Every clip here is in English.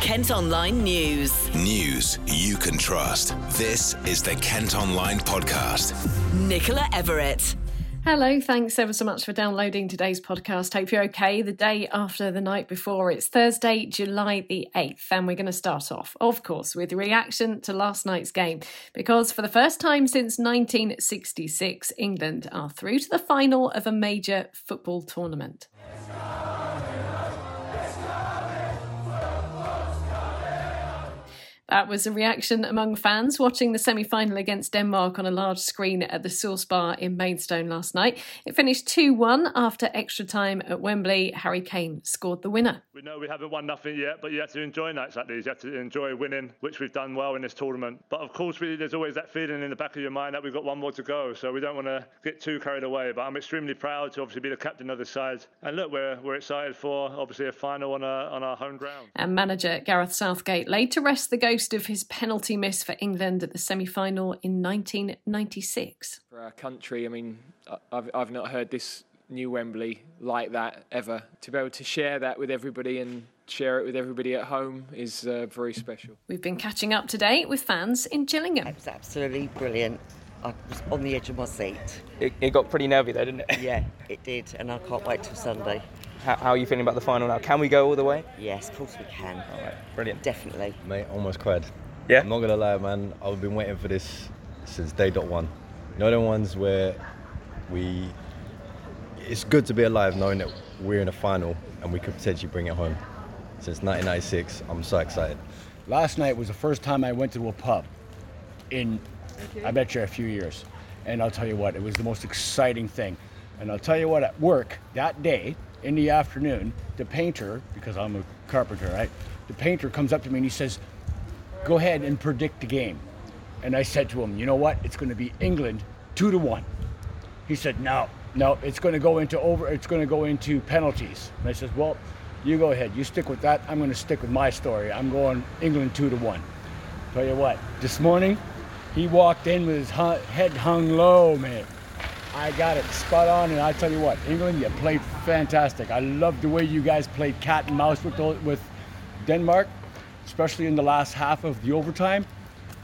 Kent Online News. News you can trust. This is the Kent Online Podcast. Nicola Everett. Hello, thanks ever so much for downloading today's podcast. Hope you're okay. The day after the night before, it's Thursday, July the 8th, and we're going to start off, of course, with reaction to last night's game. Because for the first time since 1966, England are through to the final of a major football tournament. That was a reaction among fans watching the semi final against Denmark on a large screen at the Source Bar in Maidstone last night. It finished 2 1 after extra time at Wembley. Harry Kane scored the winner. We know we haven't won nothing yet, but you have to enjoy nights like these. You have to enjoy winning, which we've done well in this tournament. But of course, we, there's always that feeling in the back of your mind that we've got one more to go, so we don't want to get too carried away. But I'm extremely proud to obviously be the captain of the side. And look, we're, we're excited for obviously a final on, a, on our home ground. And manager Gareth Southgate laid to rest the ghost of his penalty miss for England at the semi final in 1996. For our country, I mean, I've, I've not heard this new Wembley like that ever. To be able to share that with everybody and share it with everybody at home is uh, very special. We've been catching up today with fans in Gillingham. It was absolutely brilliant. I was on the edge of my seat. It, it got pretty nervy there, didn't it? Yeah, it did, and I can't wait till Sunday. How, how, are you feeling about the final now? Can we go all the way? Yes, of course we can. All right, brilliant. Definitely. Mate, almost cried. Yeah? I'm not gonna lie, man. I've been waiting for this since day dot one. You know the ones where we. It's good to be alive knowing that we're in a final and we could potentially bring it home. Since 1996, I'm so excited. Last night was the first time I went to a pub in. I bet you, a few years. And I'll tell you what, it was the most exciting thing. And I'll tell you what, at work that day, in the afternoon, the painter, because I'm a carpenter, right? The painter comes up to me and he says, Go ahead and predict the game. And I said to him, You know what? It's going to be England two to one. He said, No, no, it's going to go into over. It's going to go into penalties. And I said, Well, you go ahead. You stick with that. I'm going to stick with my story. I'm going England two to one. Tell you what, this morning he walked in with his head hung low, man. I got it spot on, and I tell you what, England, you played fantastic. I love the way you guys played cat and mouse with with Denmark, especially in the last half of the overtime.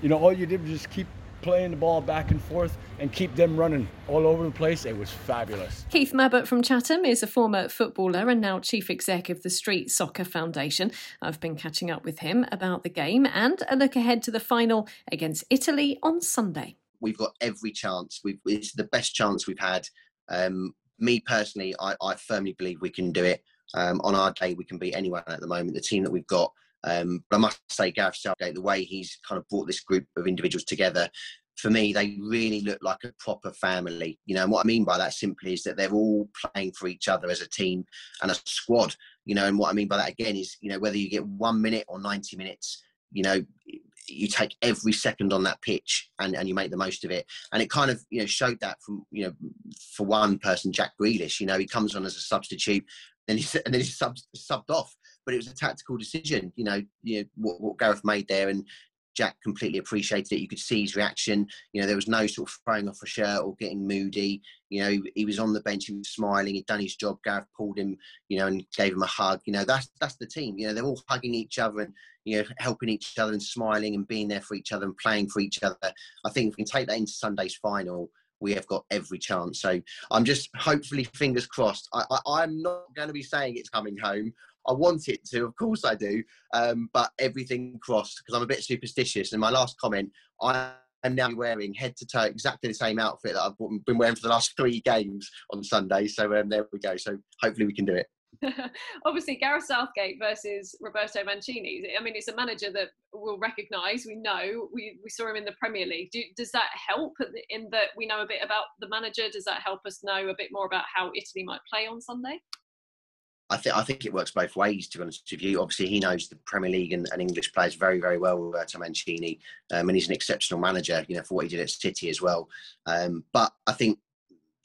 You know, all you did was just keep playing the ball back and forth and keep them running all over the place. It was fabulous. Keith Mabbutt from Chatham is a former footballer and now chief exec of the Street Soccer Foundation. I've been catching up with him about the game and a look ahead to the final against Italy on Sunday we've got every chance. We've, it's the best chance we've had. Um, me personally, I, I, firmly believe we can do it. Um, on our day, we can beat anyone at the moment. The team that we've got. Um, but I must say, Gareth Southgate, the way he's kind of brought this group of individuals together, for me, they really look like a proper family. You know, and what I mean by that simply is that they're all playing for each other as a team and a squad. You know, and what I mean by that again is, you know, whether you get one minute or 90 minutes, you know, you take every second on that pitch and, and you make the most of it. And it kind of you know showed that from you know for one person, Jack Grealish. You know he comes on as a substitute, and he's and then he's sub, subbed off. But it was a tactical decision. You know, you know what, what Gareth made there, and Jack completely appreciated it. You could see his reaction. You know, there was no sort of throwing off a shirt or getting moody. You know, he, was on the bench, he was smiling, he'd done his job. Gareth pulled him, you know, and gave him a hug. You know, that's that's the team. You know, they're all hugging each other and you know helping each other and smiling and being there for each other and playing for each other. I think if we can take that into Sunday's final, we have got every chance. So I'm just hopefully fingers crossed. I, I, I'm not going to be saying it's coming home. I want it to, of course I do, um, but everything crossed because I'm a bit superstitious. And my last comment, I am now wearing head to toe exactly the same outfit that I've been wearing for the last three games on Sunday. So um, there we go. So hopefully we can do it. Obviously, Gareth Southgate versus Roberto Mancini. I mean, it's a manager that we'll recognise. We know we, we saw him in the Premier League. Do, does that help in that we know a bit about the manager? Does that help us know a bit more about how Italy might play on Sunday? I think I think it works both ways. To be honest with you, obviously he knows the Premier League and, and English players very very well. Roberto Mancini, um, and he's an exceptional manager. You know for what he did at City as well. Um, but I think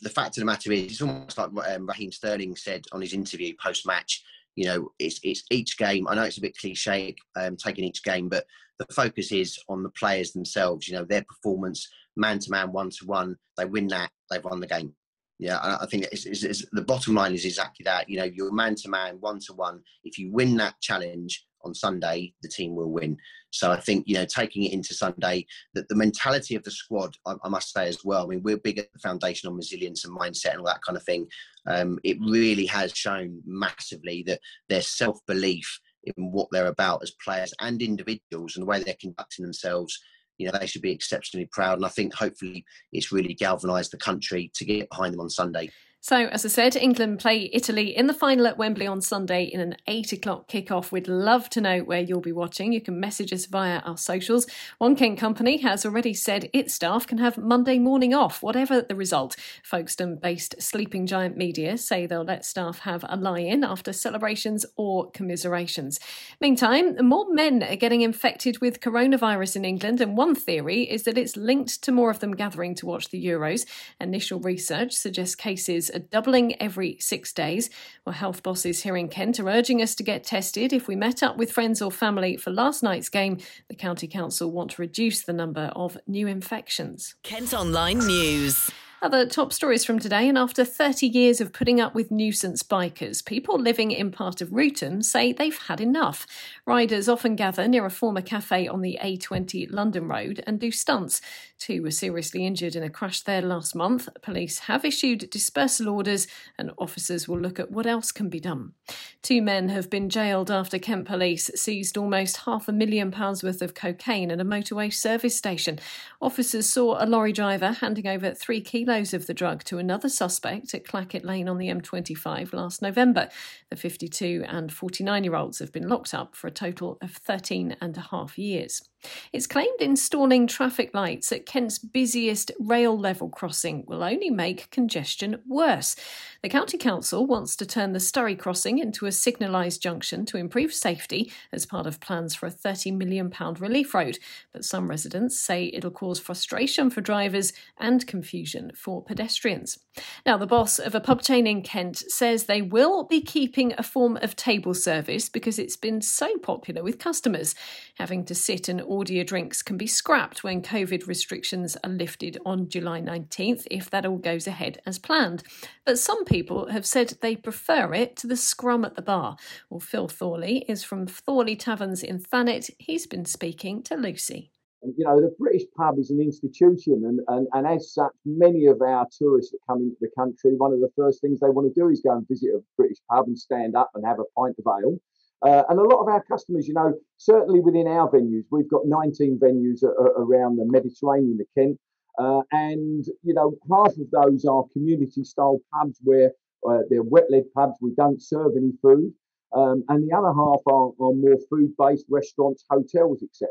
the fact of the matter is, it's almost like um, Raheem Sterling said on his interview post match. You know, it's it's each game. I know it's a bit cliche, um, taking each game, but the focus is on the players themselves. You know, their performance, man to man, one to one. They win that, they've won the game. Yeah, I think it's, it's, it's, the bottom line is exactly that. You know, you're man to man, one to one. If you win that challenge, on Sunday, the team will win. So I think you know taking it into Sunday, that the mentality of the squad, I, I, must say as well. I mean, we're big at the foundation on resilience and mindset and all that kind of thing. Um, it really has shown massively that their self belief in what they're about as players and individuals and the way they're conducting themselves you know they should be exceptionally proud. And i think hopefully it's really galvanized the country to get behind them on sunday so, as I said, England play Italy in the final at Wembley on Sunday in an 8 o'clock kickoff. We'd love to know where you'll be watching. You can message us via our socials. One Kent company has already said its staff can have Monday morning off, whatever the result. Folkestone based Sleeping Giant Media say they'll let staff have a lie in after celebrations or commiserations. Meantime, more men are getting infected with coronavirus in England, and one theory is that it's linked to more of them gathering to watch the Euros. Initial research suggests cases are doubling every six days. Well, health bosses here in Kent are urging us to get tested. If we met up with friends or family for last night's game, the County Council want to reduce the number of new infections. Kent Online News. Other top stories from today, and after 30 years of putting up with nuisance bikers, people living in part of Wrotham say they've had enough. Riders often gather near a former cafe on the A20 London Road and do stunts. Two were seriously injured in a crash there last month. Police have issued dispersal orders, and officers will look at what else can be done. Two men have been jailed after Kent Police seized almost half a million pounds worth of cocaine at a motorway service station. Officers saw a lorry driver handing over three kilos of the drug to another suspect at Clackett Lane on the M25 last November. The 52 and 49 year olds have been locked up for a total of 13 and a half years. It's claimed installing traffic lights at Kent's busiest rail level crossing will only make congestion worse. The County Council wants to turn the Sturry crossing into a signalised junction to improve safety as part of plans for a £30 million relief road. But some residents say it'll cause frustration for drivers and confusion for pedestrians. Now, the boss of a pub chain in Kent says they will be keeping a form of table service because it's been so popular with customers. Having to sit and order drinks can be scrapped when COVID restrictions are lifted on July 19th, if that all goes ahead as planned. But some people have said they prefer it to the scrum at the bar. Well, Phil Thorley is from Thorley Taverns in Thanet. He's been speaking to Lucy. You know, the British pub is an institution, and, and, and as such, many of our tourists that come into the country, one of the first things they want to do is go and visit a British pub and stand up and have a pint of ale. Uh, and a lot of our customers, you know, certainly within our venues, we've got 19 venues around the Mediterranean, the Kent, uh, and you know, half of those are community-style pubs where uh, they're wet-led pubs. We don't serve any food, um, and the other half are, are more food-based restaurants, hotels, etc.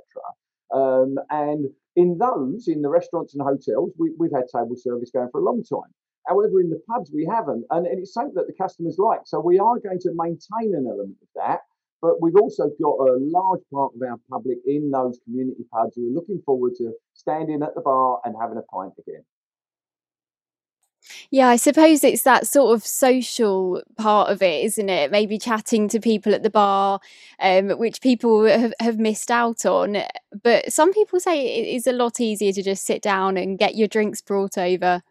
Um, and in those, in the restaurants and hotels, we, have had table service going for a long time. However, in the pubs, we haven't, and, and it's something that the customers like. So we are going to maintain an element of that. But we've also got a large part of our public in those community pubs who are looking forward to standing at the bar and having a pint again. Yeah, I suppose it's that sort of social part of it, isn't it? Maybe chatting to people at the bar, um, which people have, have missed out on. But some people say it is a lot easier to just sit down and get your drinks brought over.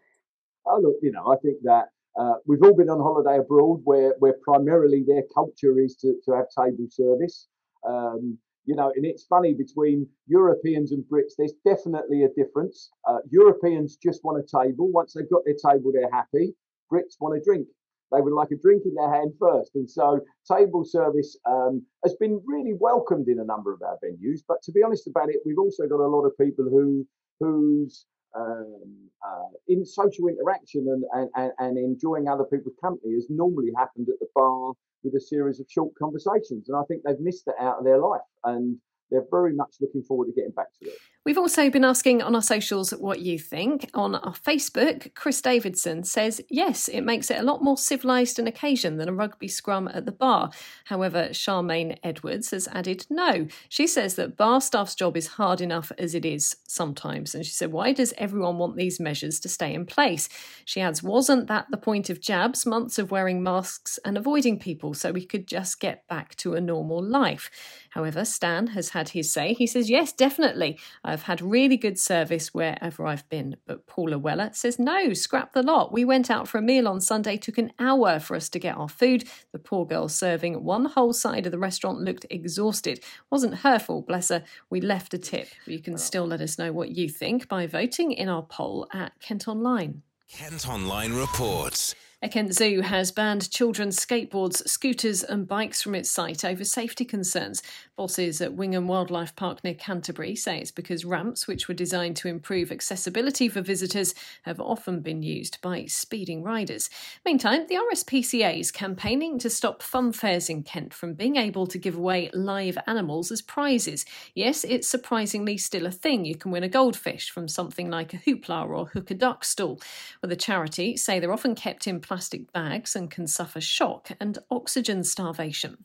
Oh, look, you know, I think that uh, we've all been on holiday abroad where, where primarily their culture is to, to have table service. Um, you know, and it's funny between Europeans and Brits, there's definitely a difference. Uh, Europeans just want a table. Once they've got their table, they're happy. Brits want a drink. They would like a drink in their hand first. And so table service um, has been really welcomed in a number of our venues. But to be honest about it, we've also got a lot of people who whose um, uh, in social interaction and, and, and enjoying other people's company has normally happened at the bar with a series of short conversations. And I think they've missed it out of their life. And they're very much looking forward to getting back to it. We've also been asking on our socials what you think. On our Facebook, Chris Davidson says, yes, it makes it a lot more civilised an occasion than a rugby scrum at the bar. However, Charmaine Edwards has added, no. She says that bar staff's job is hard enough as it is sometimes. And she said, why does everyone want these measures to stay in place? She adds, wasn't that the point of jabs, months of wearing masks and avoiding people so we could just get back to a normal life? However, Stan has had his say. He says, Yes, definitely. I've had really good service wherever I've been. But Paula Weller says, No, scrap the lot. We went out for a meal on Sunday, took an hour for us to get our food. The poor girl serving one whole side of the restaurant looked exhausted. Wasn't her fault, bless her. We left a tip. You can still let us know what you think by voting in our poll at Kent Online. Kent Online reports. A Kent Zoo has banned children's skateboards, scooters, and bikes from its site over safety concerns. Bosses at Wingham Wildlife Park near Canterbury say it's because ramps, which were designed to improve accessibility for visitors, have often been used by speeding riders. Meantime, the RSPCA is campaigning to stop fun fairs in Kent from being able to give away live animals as prizes. Yes, it's surprisingly still a thing. You can win a goldfish from something like a hoopla or hook a duck stall. Well, the charity say they're often kept in plastic bags and can suffer shock and oxygen starvation.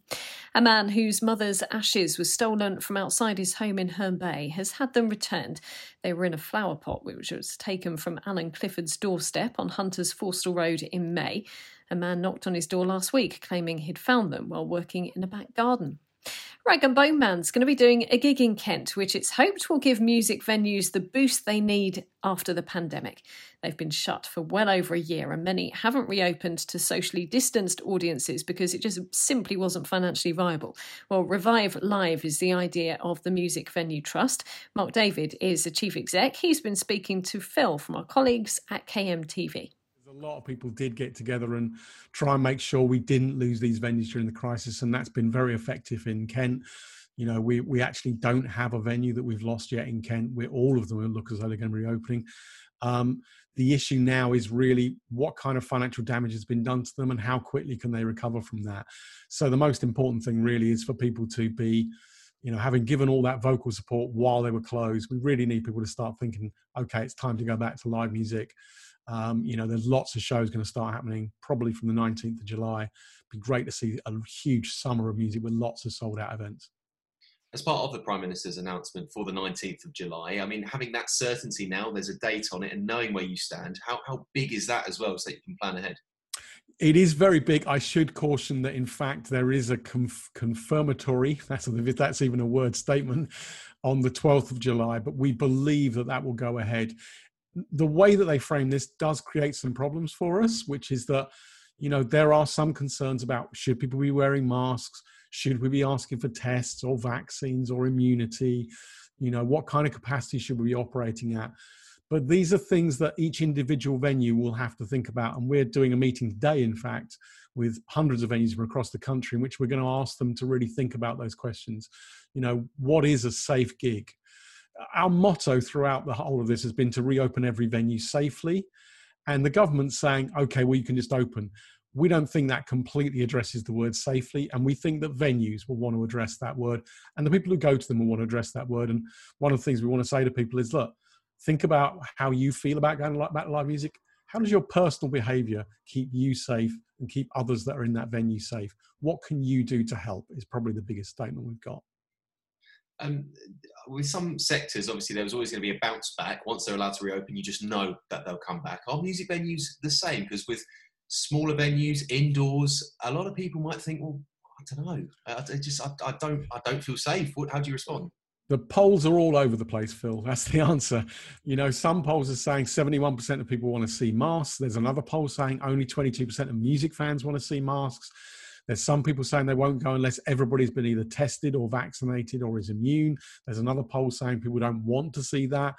A man whose mother's ashes was stolen from outside his home in Herne Bay has had them returned. They were in a flower pot which was taken from Alan Clifford's doorstep on Hunters Forstall Road in May. A man knocked on his door last week claiming he'd found them while working in a back garden. Rag 'n' Bone Man's going to be doing a gig in Kent, which it's hoped will give music venues the boost they need after the pandemic. They've been shut for well over a year, and many haven't reopened to socially distanced audiences because it just simply wasn't financially viable. Well, Revive Live is the idea of the Music Venue Trust. Mark Davyd is the chief exec. He's been speaking to Phil from our colleagues at KMTV a lot of people did get together and try and make sure we didn't lose these venues during the crisis, and that's been very effective in Kent. You know, we we actually don't have a venue that we've lost yet in Kent. We're all of them look as though they're going to be reopening. Um, the issue now is really what kind of financial damage has been done to them and how quickly can they recover from that. So the most important thing really is for people to be you know, having given all that vocal support while they were closed, we really need people to start thinking, okay, it's time to go back to live music. Um, you know, there's lots of shows going to start happening probably from the 19th of July. Be great to see a huge summer of music with lots of sold out events. As part of the Prime Minister's announcement for the 19th of July, I mean, having that certainty now, there's a date on it, and knowing where you stand, how, how big is that as well so that you can plan ahead? It is very big. I should caution that, in fact, there is a conf- confirmatory, that's, that's even a word statement, on the 12th of July, but we believe that that will go ahead the way that they frame this does create some problems for us, which is that, you know, there are some concerns about should people be wearing masks? Should we be asking for tests or vaccines or immunity? You know, what kind of capacity should we be operating at? But these are things that each individual venue will have to think about. And we're doing a meeting today, in fact, with hundreds of venues from across the country, in which we're going to ask them to really think about those questions. You know, what is a safe gig? Our motto throughout the whole of this has been to reopen every venue safely. And the government's saying, okay, well, you can just open. We don't think that completely addresses the word safely. And we think that venues will want to address that word. And the people who go to them will want to address that word. And one of the things we want to say to people is look, think about how you feel about going back to live music. How does your personal behavior keep you safe and keep others that are in that venue safe? What can you do to help is probably the biggest statement we've got. Um, with some sectors, obviously, there was always going to be a bounce back. Once they're allowed to reopen, you just know that they'll come back. Are music venues the same? Because with smaller venues, indoors, a lot of people might think, well, I don't know. I, just, I, I, don't, I don't feel safe. What, how do you respond? The polls are all over the place, Phil. That's the answer. You know, some polls are saying 71% of people want to see masks. There's another poll saying only 22% of music fans want to see masks. There's some people saying they won't go unless everybody's been either tested or vaccinated or is immune. There's another poll saying people don't want to see that.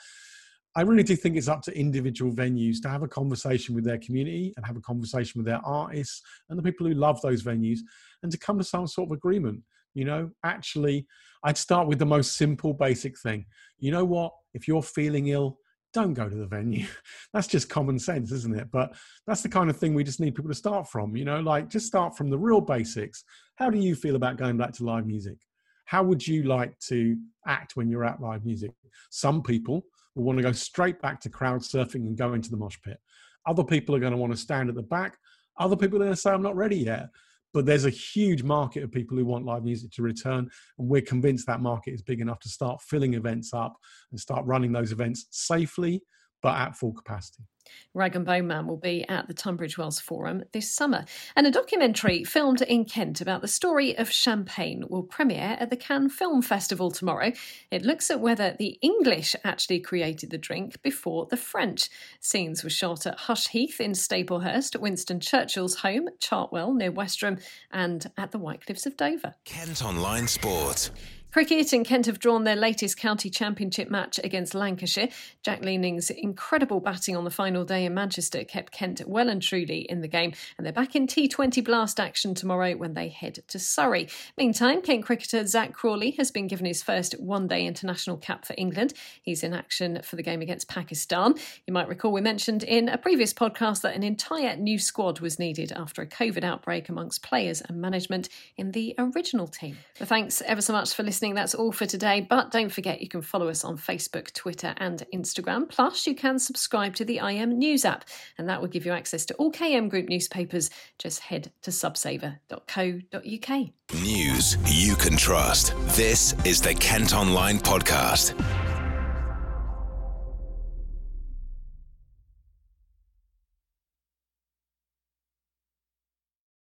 I really do think it's up to individual venues to have a conversation with their community and have a conversation with their artists and the people who love those venues and to come to some sort of agreement. You know, actually, I'd start with the most simple, basic thing. You know what? If you're feeling ill, don't go to the venue. That's just common sense, isn't it? But that's the kind of thing we just need people to start from, you know, like just start from the real basics. How do you feel about going back to live music? How would you like to act when you're at live music? Some people will want to go straight back to crowd surfing and go into the mosh pit. Other people are going to want to stand at the back. Other people are going to say, I'm not ready yet. But there's a huge market of people who want live music to return. And we're convinced that market is big enough to start filling events up and start running those events safely, but at full capacity. Rag 'n' Bone Man will be at the Tunbridge Wells Forum this summer. And a documentary filmed in Kent about the story of champagne will premiere at the Cannes Film Festival tomorrow. It looks at whether the English actually created the drink before the French. Scenes were shot at Hush Heath in Staplehurst, at Winston Churchill's home, Chartwell near Westerham, and at the White Cliffs of Dover. Kent Online Sport. Cricket and Kent have drawn their latest county championship match against Lancashire. Jack Leaning's incredible batting on the final day in Manchester kept Kent well and truly in the game, and they're back in T20 blast action tomorrow when they head to Surrey. Meantime, Kent cricketer Zak Crawley has been given his first one day international cap for England. He's in action for the game against Pakistan. You might recall we mentioned in a previous podcast that an entire new squad was needed after a COVID outbreak amongst players and management in the original team. But thanks ever so much for listening listening. That's all for today. But don't forget, you can follow us on Facebook, Twitter, and Instagram. Plus, you can subscribe to the IM News app, and that will give you access to all KM Group newspapers. Just head to subsaver.co.uk. News you can trust. This is the Kent Online Podcast.